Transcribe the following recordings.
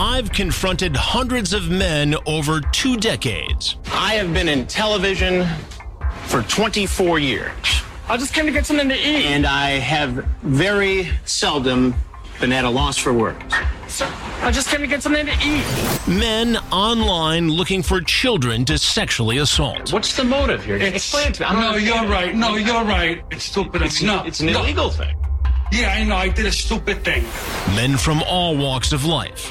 I've confronted hundreds of men over two decades. I have been in television for 24 years. I just came to get something to eat. And I have very seldom been at a loss for words. Sir, I just came to get something to eat. Men online looking for children to sexually assault. What's the motive here? Explain it to me. I don't No, understand you're right. No, you're right. It's stupid. It's, no, it's an no. illegal thing. Yeah, I know. I did a stupid thing. Men from all walks of life.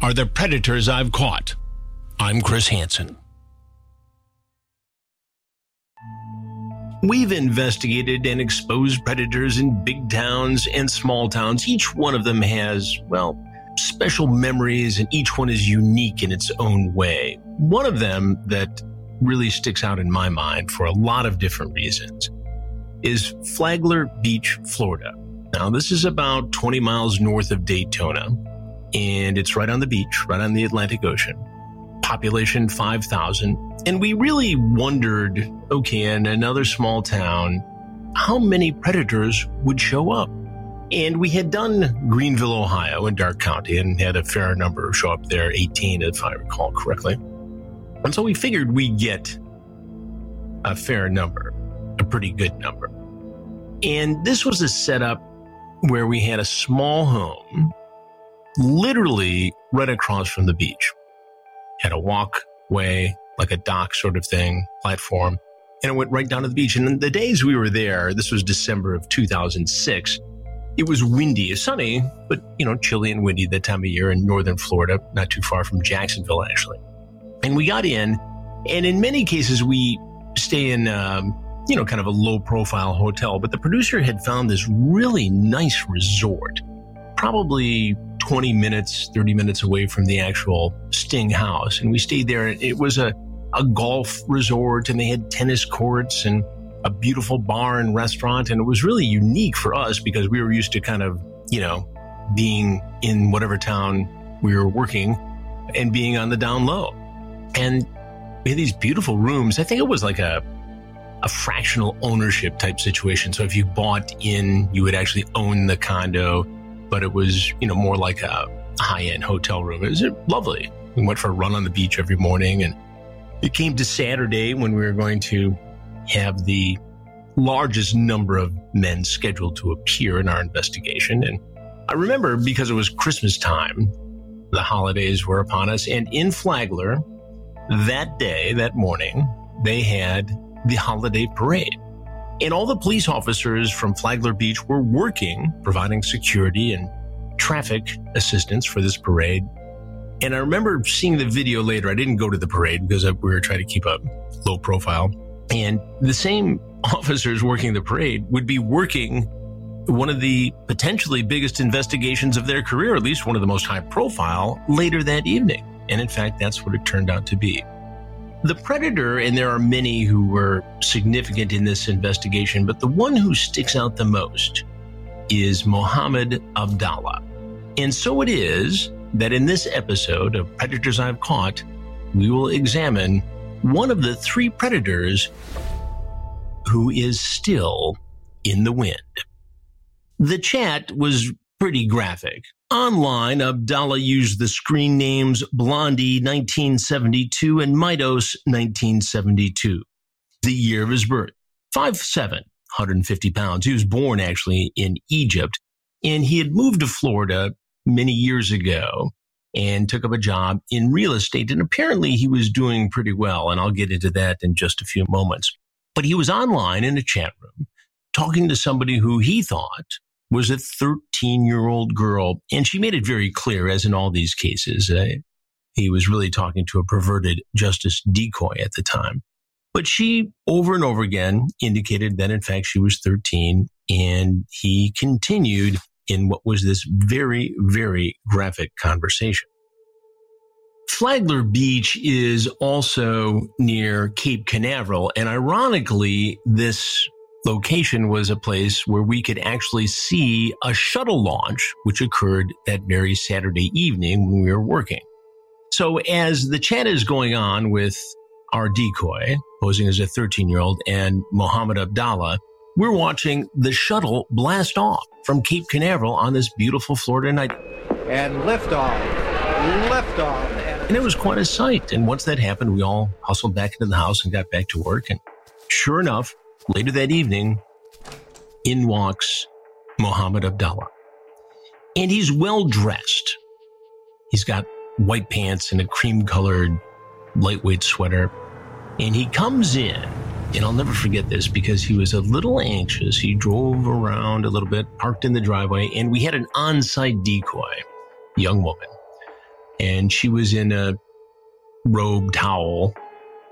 are the predators I've caught. I'm Chris Hansen. We've investigated and exposed predators in big towns and small towns. Each one of them has, well, special memories, and each one is unique in its own way. One of them that really sticks out in my mind for a lot of different reasons is Flagler Beach, Florida. Now, this is about 20 miles north of Daytona, and it's right on the beach, right on the Atlantic Ocean. Population 5,000. And we really wondered okay, in another small town, how many predators would show up? And we had done Greenville, Ohio, in Darke County, and had a fair number show up there, 18, if I recall correctly. And so we figured we'd get a fair number, a pretty good number. And this was a setup where we had a small home, literally right across from the beach. Had a walkway, like a dock sort of thing, platform, and it went right down to the beach. And the days we were there, this was December of 2006, it was windy, sunny, but you know, chilly and windy that time of year in northern Florida, not too far from Jacksonville, actually. And we got in, and in many cases, we stay in, um, you know, kind of a low profile hotel. But the producer had found this really nice resort, probably 20 minutes, 30 minutes away from the actual Sting house. And we stayed there. It was a, a golf resort, and they had tennis courts and a beautiful bar and restaurant. And it was really unique for us because we were used to kind of, you know, being in whatever town we were working and being on the down low. And we had these beautiful rooms. I think it was like a a fractional ownership type situation. So if you bought in, you would actually own the condo, but it was, you know, more like a high end hotel room. It was uh, lovely. We went for a run on the beach every morning and it came to Saturday when we were going to have the largest number of men scheduled to appear in our investigation. And I remember because it was Christmas time, the holidays were upon us. And in Flagler, that day, that morning, they had the holiday parade. And all the police officers from Flagler Beach were working, providing security and traffic assistance for this parade. And I remember seeing the video later. I didn't go to the parade because we were trying to keep a low profile. And the same officers working the parade would be working one of the potentially biggest investigations of their career, at least one of the most high profile, later that evening. And in fact, that's what it turned out to be. The predator, and there are many who were significant in this investigation, but the one who sticks out the most is Mohamad Abdalla. And so it is that in this episode of Predators I've Caught, we will examine one of the three predators who is still in the wind. The chat was pretty graphic. Online, Abdalla used the screen names Blondie 1972 and Midos 1972. The year of his birth, 5'7, 150 pounds. He was born actually in Egypt and he had moved to Florida many years ago and took up a job in real estate. And apparently he was doing pretty well. And I'll get into that in just a few moments. But he was online in a chat room talking to somebody who he thought was a 13 year old girl. And she made it very clear, as in all these cases, uh, he was really talking to a perverted justice decoy at the time. But she over and over again indicated that in fact she was 13 and he continued in what was this very, very graphic conversation. Flagler Beach is also near Cape Canaveral. And ironically, this location was a place where we could actually see a shuttle launch, which occurred that very Saturday evening when we were working. So as the chat is going on with our decoy, posing as a 13 year old, and Mohamad Abdalla, we're watching the shuttle blast off from Cape Canaveral on this beautiful Florida night. And liftoff. Liftoff. And it was quite a sight. And once that happened, we all hustled back into the house and got back to work. And sure enough, later that evening, in walks Mohamad Abdalla. And he's well dressed. He's got white pants and a cream colored lightweight sweater. And he comes in, and I'll never forget this because he was a little anxious. He drove around a little bit, parked in the driveway, and we had an on site decoy, young woman. And she was in a robe towel,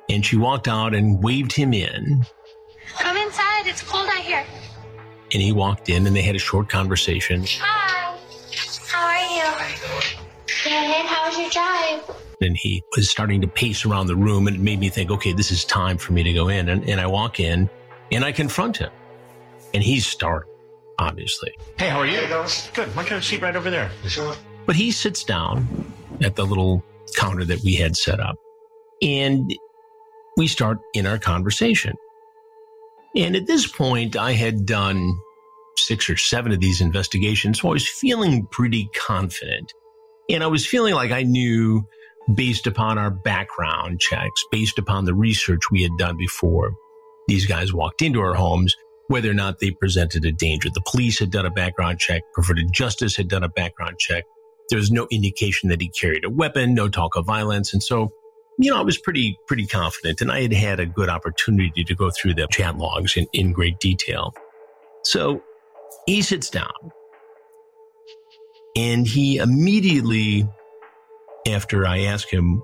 and she walked out and waved him in. And he walked in, and they had a short conversation. Hi. How are you? Good. How was your drive? and he was starting to pace around the room and it made me think, okay, this is time for me to go in. And, and I walk in and I confront him and he's startled, obviously. Hey, how are you? Good. Why don't you have seat right over there? Sure. But he sits down at the little counter that we had set up and we start in our conversation. And at this point, I had done six or seven of these investigations, so I was feeling pretty confident. And I was feeling like I knew based upon our background checks, based upon the research we had done before these guys walked into our homes, whether or not they presented a danger. The police had done a background check, perverted justice had done a background check. There was no indication that he carried a weapon, no talk of violence. And so, you know, I was pretty, pretty confident and I had had a good opportunity to go through the chat logs in, in great detail. So he sits down and he immediately after I ask him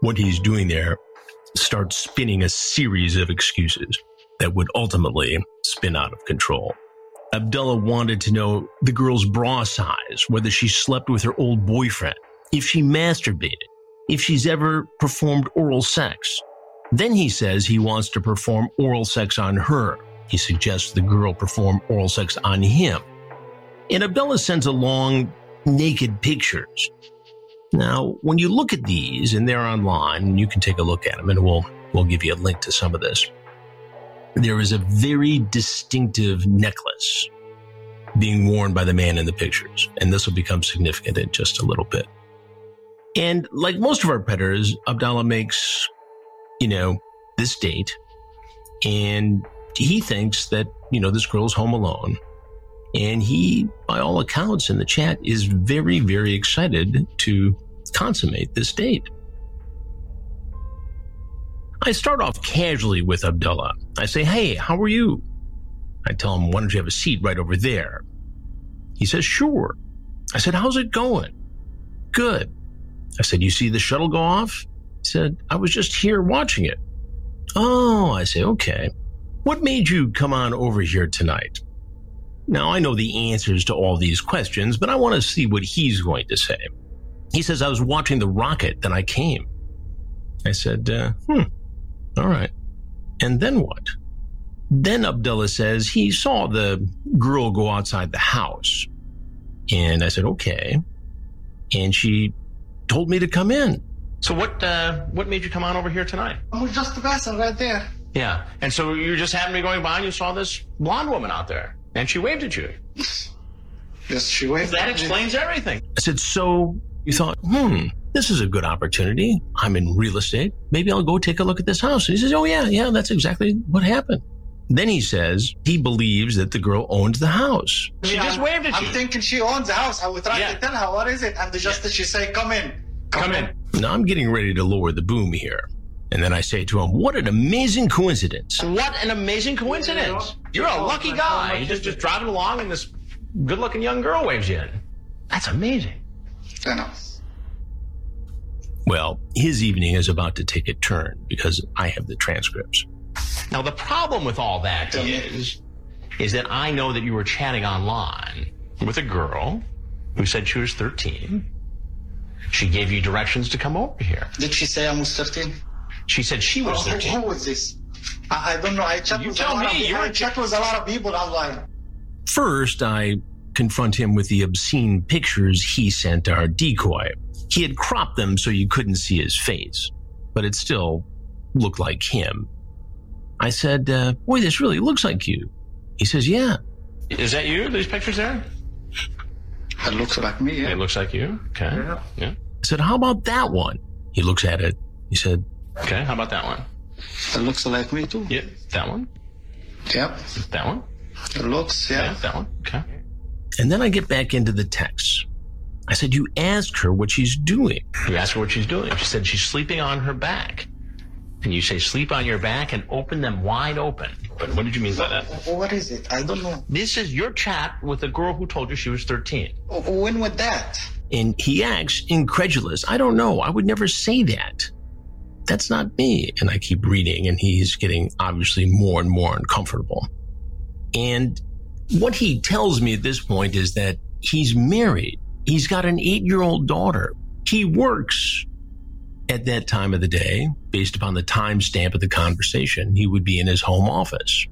what he's doing there, starts spinning a series of excuses that would ultimately spin out of control. Abdullah wanted to know the girl's bra size, whether she slept with her old boyfriend, if she masturbated, if she's ever performed oral sex. Then he says he wants to perform oral sex on her. He suggests the girl perform oral sex on him. And Abdullah sends along naked pictures now, when you look at these, and they're online, you can take a look at them, and we'll we'll give you a link to some of this. There is a very distinctive necklace being worn by the man in the pictures, and this will become significant in just a little bit. And like most of our predators, Abdalla makes, you know, this date, and he thinks that you know this girl's home alone, and he, by all accounts in the chat, is very, very excited to consummate this date. I start off casually with Abdullah. I say, Hey, how are you? I tell him, Why don't you have a seat right over there? He says, Sure. I said, How's it going? Good. I said, You see the shuttle go off? He said, I was just here watching it. Oh, I say, Okay. What made you come on over here tonight? Now, I know the answers to all these questions, but I want to see what he's going to say. He says, I was watching the rocket, then I came. I said, uh, hmm, all right. And then what? Then Abdullah says he saw the girl go outside the house. And I said, okay. And she told me to come in. So what uh, what made you come on over here tonight? I was just the vessel right there. Yeah. And so you just happened to be going by and you saw this blonde woman out there. And she waved at you. Yes, she waved. That at me. explains everything. I said, so you thought, hmm, this is a good opportunity. I'm in real estate. Maybe I'll go take a look at this house. And he says, oh, yeah, yeah, that's exactly what happened. Then he says he believes that the girl owns the house. She just I'm- waved at you. I'm thinking she owns the house. I would try Yeah. to tell her what is it, and the just she say, "Come in, Come in. Now I'm getting ready to lower the boom here. And then I say to him, What an amazing coincidence. What an amazing coincidence. You're a lucky guy. You're just, just driving along and this good looking young girl waves you in. That's amazing. You know. Well, his evening is about to take a turn because I have the transcripts. Now, the problem with all that is, is that I know that you were chatting online with a girl who said she was 13. She gave you directions to come over here. Did she say I was 13? She said she was Who, 13. who was this? I, I don't know. I chat You with tell a lot me, Of, you're I a- chat with a lot of people online. First, I confront him with the obscene pictures he sent our decoy. He had cropped them so you couldn't see his face, but it still looked like him. I said, uh, Boy, this really looks like you. He says, Yeah. Is that you? These pictures there? It looks like me. It looks like you. Okay. Yeah. Yeah. I said, How about that one? He looks at it. He said, Okay. How about that one? It looks like me too. Yep. That one. Yep. That one. It looks. Yeah. Yeah. That one. Okay. And then I get back into the text. I said, You ask her what she's doing. You ask her what she's doing. She said she's sleeping on her back. And you say, sleep on your back and open them wide open. But what did you mean by that? What is it? I don't know. This is your chat with a girl who told you she was 13. When was that? And he acts incredulous. I don't know. I would never say that. That's not me. And I keep reading, and he's getting obviously more and more uncomfortable. And what he tells me at this point is that he's married. He's got an eight year old daughter. He works at that time of the day, based upon the timestamp of the conversation, he would be in his home office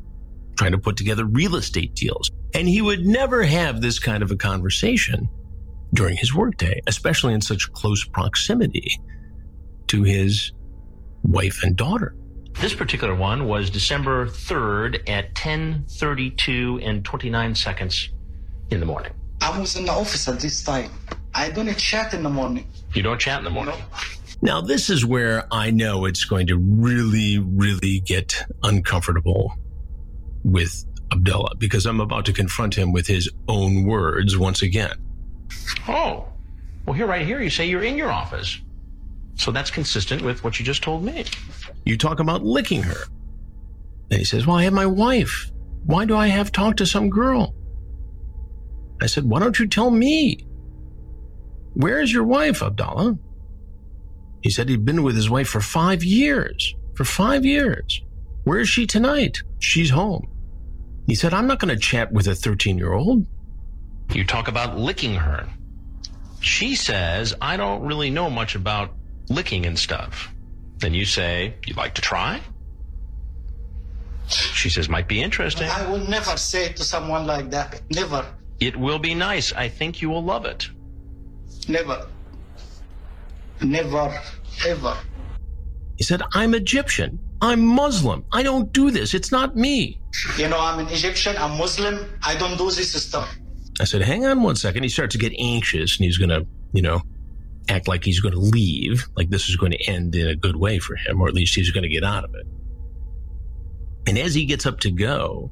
trying to put together real estate deals. And he would never have this kind of a conversation during his workday, especially in such close proximity to his wife and daughter. This particular one was December 3rd at 10:32 and 29 seconds in the morning. I was in the office at this time. I don't chat in the morning. You don't chat in the morning. Now, this is where I know it's going to really, really get uncomfortable with Abdullah because I'm about to confront him with his own words once again. Oh. Well, here right here you say you're in your office. So that's consistent with what you just told me. You talk about licking her. And he says, Well, I have my wife. Why do I have talked to some girl? I said, Why don't you tell me? Where is your wife, Abdalla? He said he'd been with his wife for five years. For five years. Where is she tonight? She's home. He said, I'm not going to chat with a 13 year old. You talk about licking her. She says, I don't really know much about licking and stuff. Then you say, You'd like to try? She says, Might be interesting. I will never say to someone like that. Never. It will be nice. I think you will love it. Never. Never. Ever. He said, I'm Egyptian. I'm Muslim. I don't do this. It's not me. You know, I'm an Egyptian. I'm Muslim. I don't do this stuff. I said, hang on one second. He starts to get anxious and he's going to, you know, act like he's going to leave, like this is going to end in a good way for him, or at least he's going to get out of it. And as he gets up to go,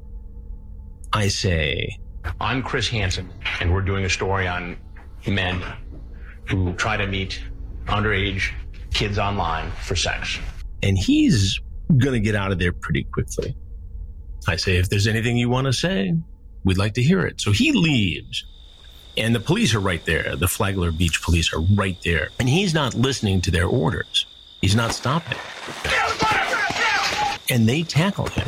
I say, I'm Chris Hansen, and we're doing a story on men who try to meet underage kids online for sex. and he's going to get out of there pretty quickly. I say, if there's anything you want to say, we'd like to hear it. So he leaves. And the police are right there. The Flagler Beach police are right there. And he's not listening to their orders. He's not stopping. And they tackle him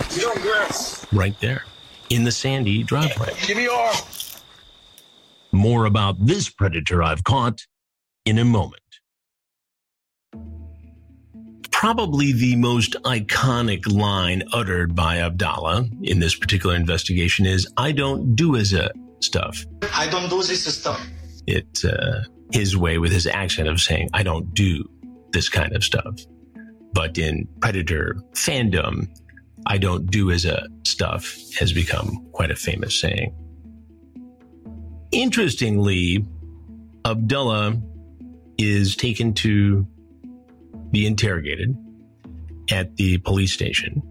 right there in the sandy driveway. Give me your. More about this predator I've caught in a moment. Probably the most iconic line uttered by Abdalla in this particular investigation is I don't do zissa stuff. I don't do this stuff. It's uh, his way with his accent of saying I don't do this kind of stuff. But in Predator fandom, I don't do zissa stuff has become quite a famous saying. Interestingly, Abdullah is taken to be interrogated at the police station.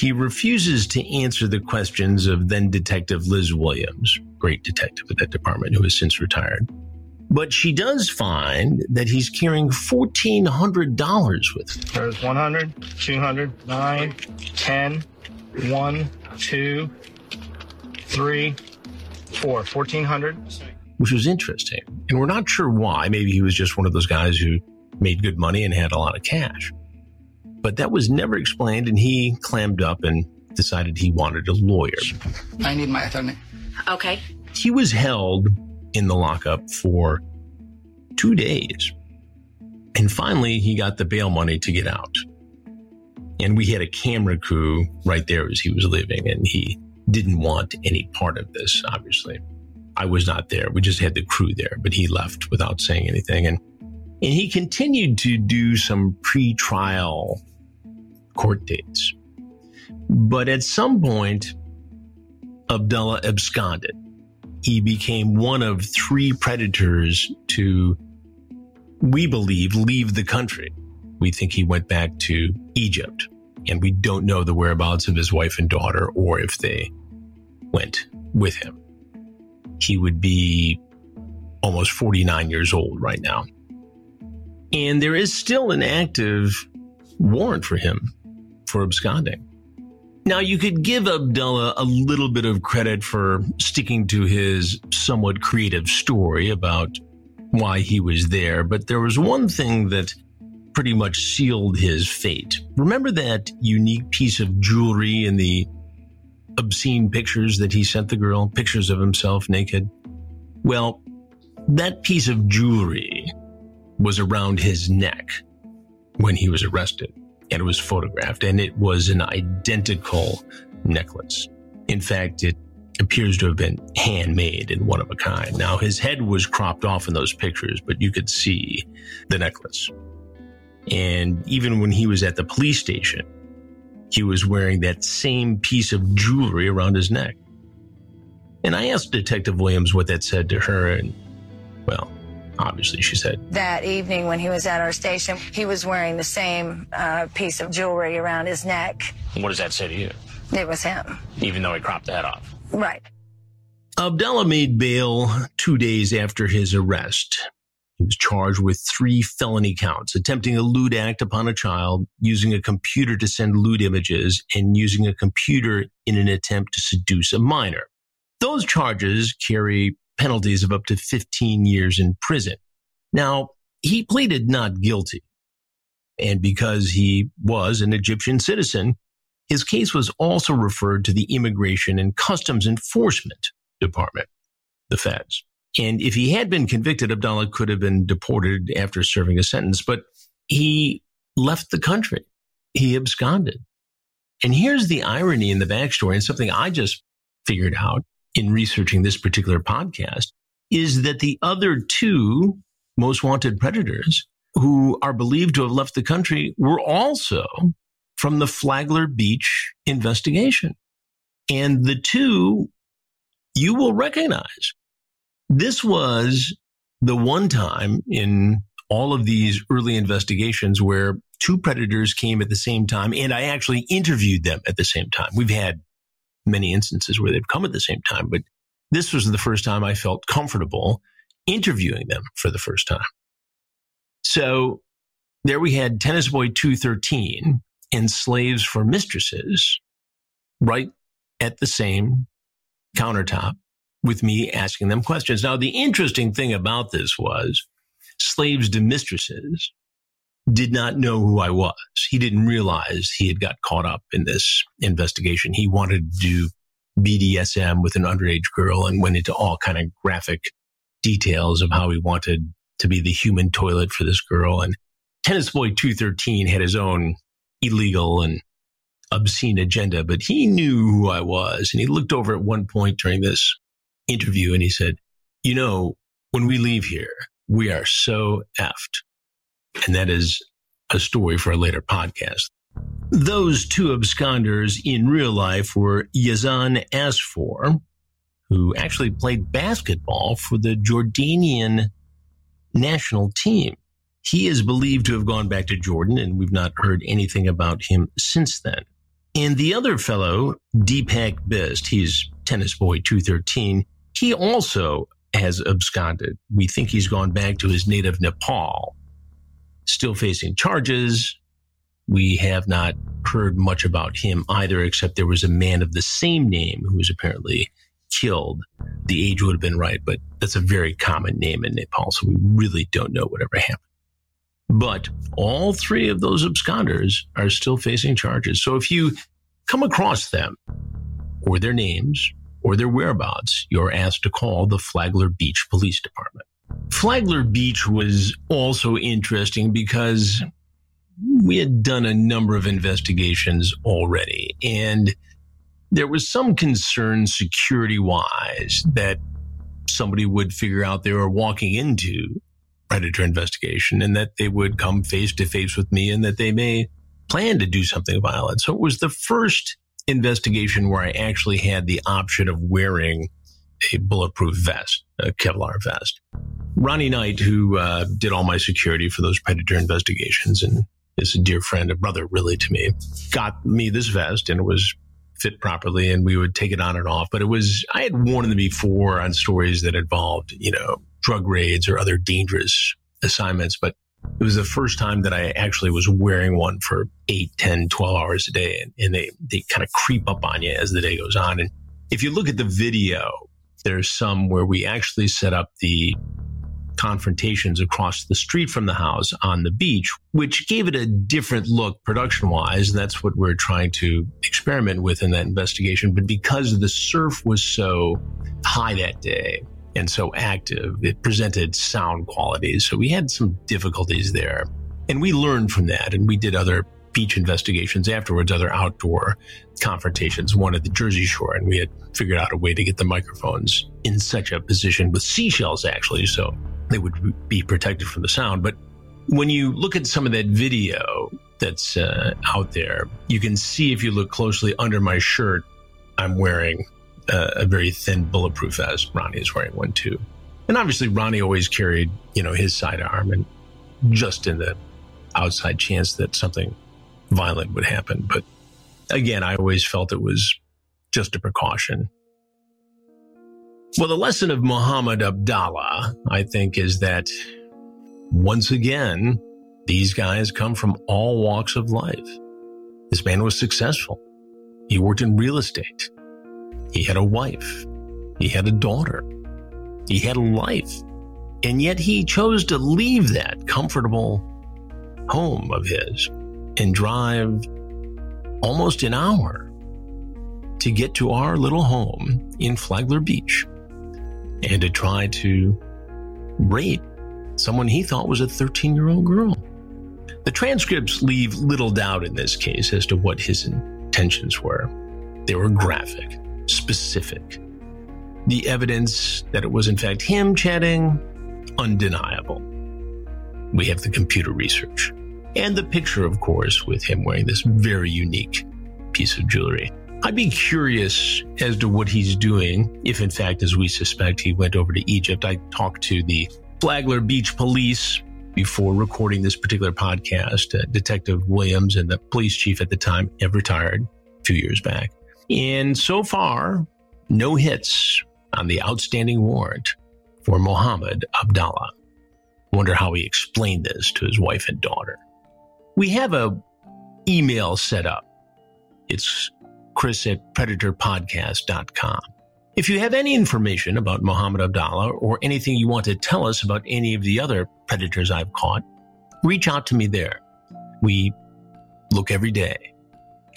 He refuses to answer the questions of then Detective Liz Williams, great detective at that department who has since retired. But she does find that he's carrying $1,400 with him. There's 100, 200, 9, 10, 1, 2, 3, 4. 1,400. which was interesting. And we're not sure why. Maybe he was just one of those guys who made good money and had a lot of cash. But that was never explained, and he clammed up and decided he wanted a lawyer. I need my attorney. Okay. He was held in the lockup for two days. And finally, he got the bail money to get out. And we had a camera crew right there as he was leaving, and he didn't want any part of this, obviously. I was not there. We just had the crew there, but he left without saying anything. And, and he continued to do some pre trial court dates. But at some point, Abdullah absconded. He became one of three predators to, we believe, leave the country. We think he went back to Egypt, and we don't know the whereabouts of his wife and daughter or if they went with him. He would be almost 49 years old right now. And there is still an active warrant for him for absconding. Now, you could give Abdullah a little bit of credit for sticking to his somewhat creative story about why he was there, but there was one thing that pretty much sealed his fate. Remember that unique piece of jewelry in the obscene pictures that he sent the girl, pictures of himself naked? Well, that piece of jewelry was around his neck when he was arrested and it was photographed and it was an identical necklace. In fact, it appears to have been handmade and one of a kind. Now, his head was cropped off in those pictures, but you could see the necklace. And even when he was at the police station, he was wearing that same piece of jewelry around his neck. And I asked Detective Williams what that said to her, and well, obviously she said, That evening when he was at our station, he was wearing the same uh, piece of jewelry around his neck. What does that say to you? It was him. Even though he cropped the head off. Right. Abdullah made bail two days after his arrest. He was charged with three felony counts attempting a lewd act upon a child, using a computer to send lewd images, and using a computer in an attempt to seduce a minor. Those charges carry penalties of up to 15 years in prison. Now, he pleaded not guilty. And because he was an Egyptian citizen, his case was also referred to the Immigration and Customs Enforcement Department, the feds. And if he had been convicted, Abdalla could have been deported after serving a sentence, but he left the country. He absconded. And here's the irony in the backstory, and something I just figured out in researching this particular podcast is that the other two most wanted predators who are believed to have left the country were also from the Flagler Beach investigation. And the two you will recognize. This was the one time in all of these early investigations where two predators came at the same time, and I actually interviewed them at the same time. We've had many instances where they've come at the same time, but this was the first time I felt comfortable interviewing them for the first time. So there we had Tennis Boy 213 and Slaves for Mistresses right at the same countertop with me asking them questions. Now, the interesting thing about this was Slaves to Mistresses did not know who I was. He didn't realize he had got caught up in this investigation. He wanted to do BDSM with an underage girl and went into all kind of graphic details of how he wanted to be the human toilet for this girl. And Tennis Boy 213 had his own illegal and obscene agenda, but he knew who I was. And he looked over at one point during this interview and he said, You know, when we leave here, we are so effed. And that is a story for a later podcast. Those two absconders in real life were Yazan Asfour, who actually played basketball for the Jordanian national team. He is believed to have gone back to Jordan, and we've not heard anything about him since then. And the other fellow, Deepak Bist, he's tennis boy 213, he also has absconded. We think he's gone back to his native Nepal, still facing charges. We have not heard much about him either, except there was a man of the same name who was apparently killed. The age would have been right, but that's a very common name in Nepal, so we really don't know whatever happened. But all three of those absconders are still facing charges. So if you come across them or their names or their whereabouts, you're asked to call the Flagler Beach Police Department. Flagler Beach was also interesting because we had done a number of investigations already and there was some concern security wise that somebody would figure out they were walking into predator investigation and that they would come face to face with me and that they may plan to do something violent. So it was the first investigation where I actually had the option of wearing a bulletproof vest, a Kevlar vest. Ronnie Knight, who uh, did all my security for those predator investigations and is a dear friend, a brother really to me, got me this vest and it was fit properly and we would take it on and off. But it was, I had worn them before on stories that involved, you know, drug raids or other dangerous assignments. But it was the first time that I actually was wearing one for 8, 10, 12 hours a day. And, and they, they kind of creep up on you as the day goes on. And if you look at the video, there's some where we actually set up the confrontations across the street from the house on the beach, which gave it a different look production wise. And that's what we're trying to experiment with in that investigation. But because the surf was so high that day and so active, it presented sound qualities. So we had some difficulties there. And we learned from that and we did other beach investigations afterwards, other outdoor confrontations, one at the Jersey Shore, and we had figured out a way to get the microphones in such a position with seashells, actually, so they would be protected from the sound. But when you look at some of that video that's uh, out there, you can see if you look closely under my shirt, I'm wearing uh, a very thin bulletproof vest. Ronnie is wearing one too. And obviously, Ronnie always carried, you know, his sidearm and just in the outside chance that something violent would happen. But again, I always felt it was just a precaution. Well, the lesson of Mohamad Abdalla, I think, is that once again, these guys come from all walks of life. This man was successful. He worked in real estate. He had a wife. He had a daughter. He had a life. And yet he chose to leave that comfortable home of his and drive almost an hour to get to our little home in Flagler Beach and to try to rape someone he thought was a 13 year old girl. The transcripts leave little doubt in this case as to what his intentions were. They were graphic, specific. The evidence that it was in fact him chatting, undeniable. We have the computer research and the picture, of course, with him wearing this very unique piece of jewelry. I'd be curious as to what he's doing, if in fact, as we suspect, he went over to Egypt. I talked to the Flagler Beach Police before recording this particular podcast. Uh, Detective Williams and the police chief at the time have retired a few years back. And so far, no hits on the outstanding warrant for Mohamad Abdalla. Wonder how he explained this to his wife and daughter. We have a email set up. It's chris at predatorpodcast.com. If you have any information about Mohamad Abdalla or anything you want to tell us about any of the other predators I've caught, reach out to me there. We look every day,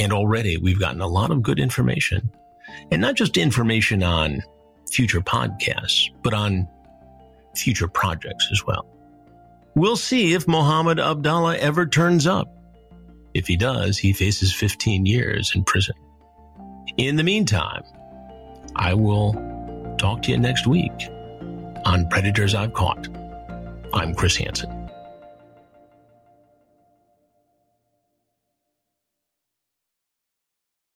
and already we've gotten a lot of good information. And not just information on future podcasts, but on future projects as well. We'll see if Mohamad Abdalla ever turns up. If he does, he faces 15 years in prison. In the meantime, I will talk to you next week on Predators I've Caught. I'm Chris Hansen.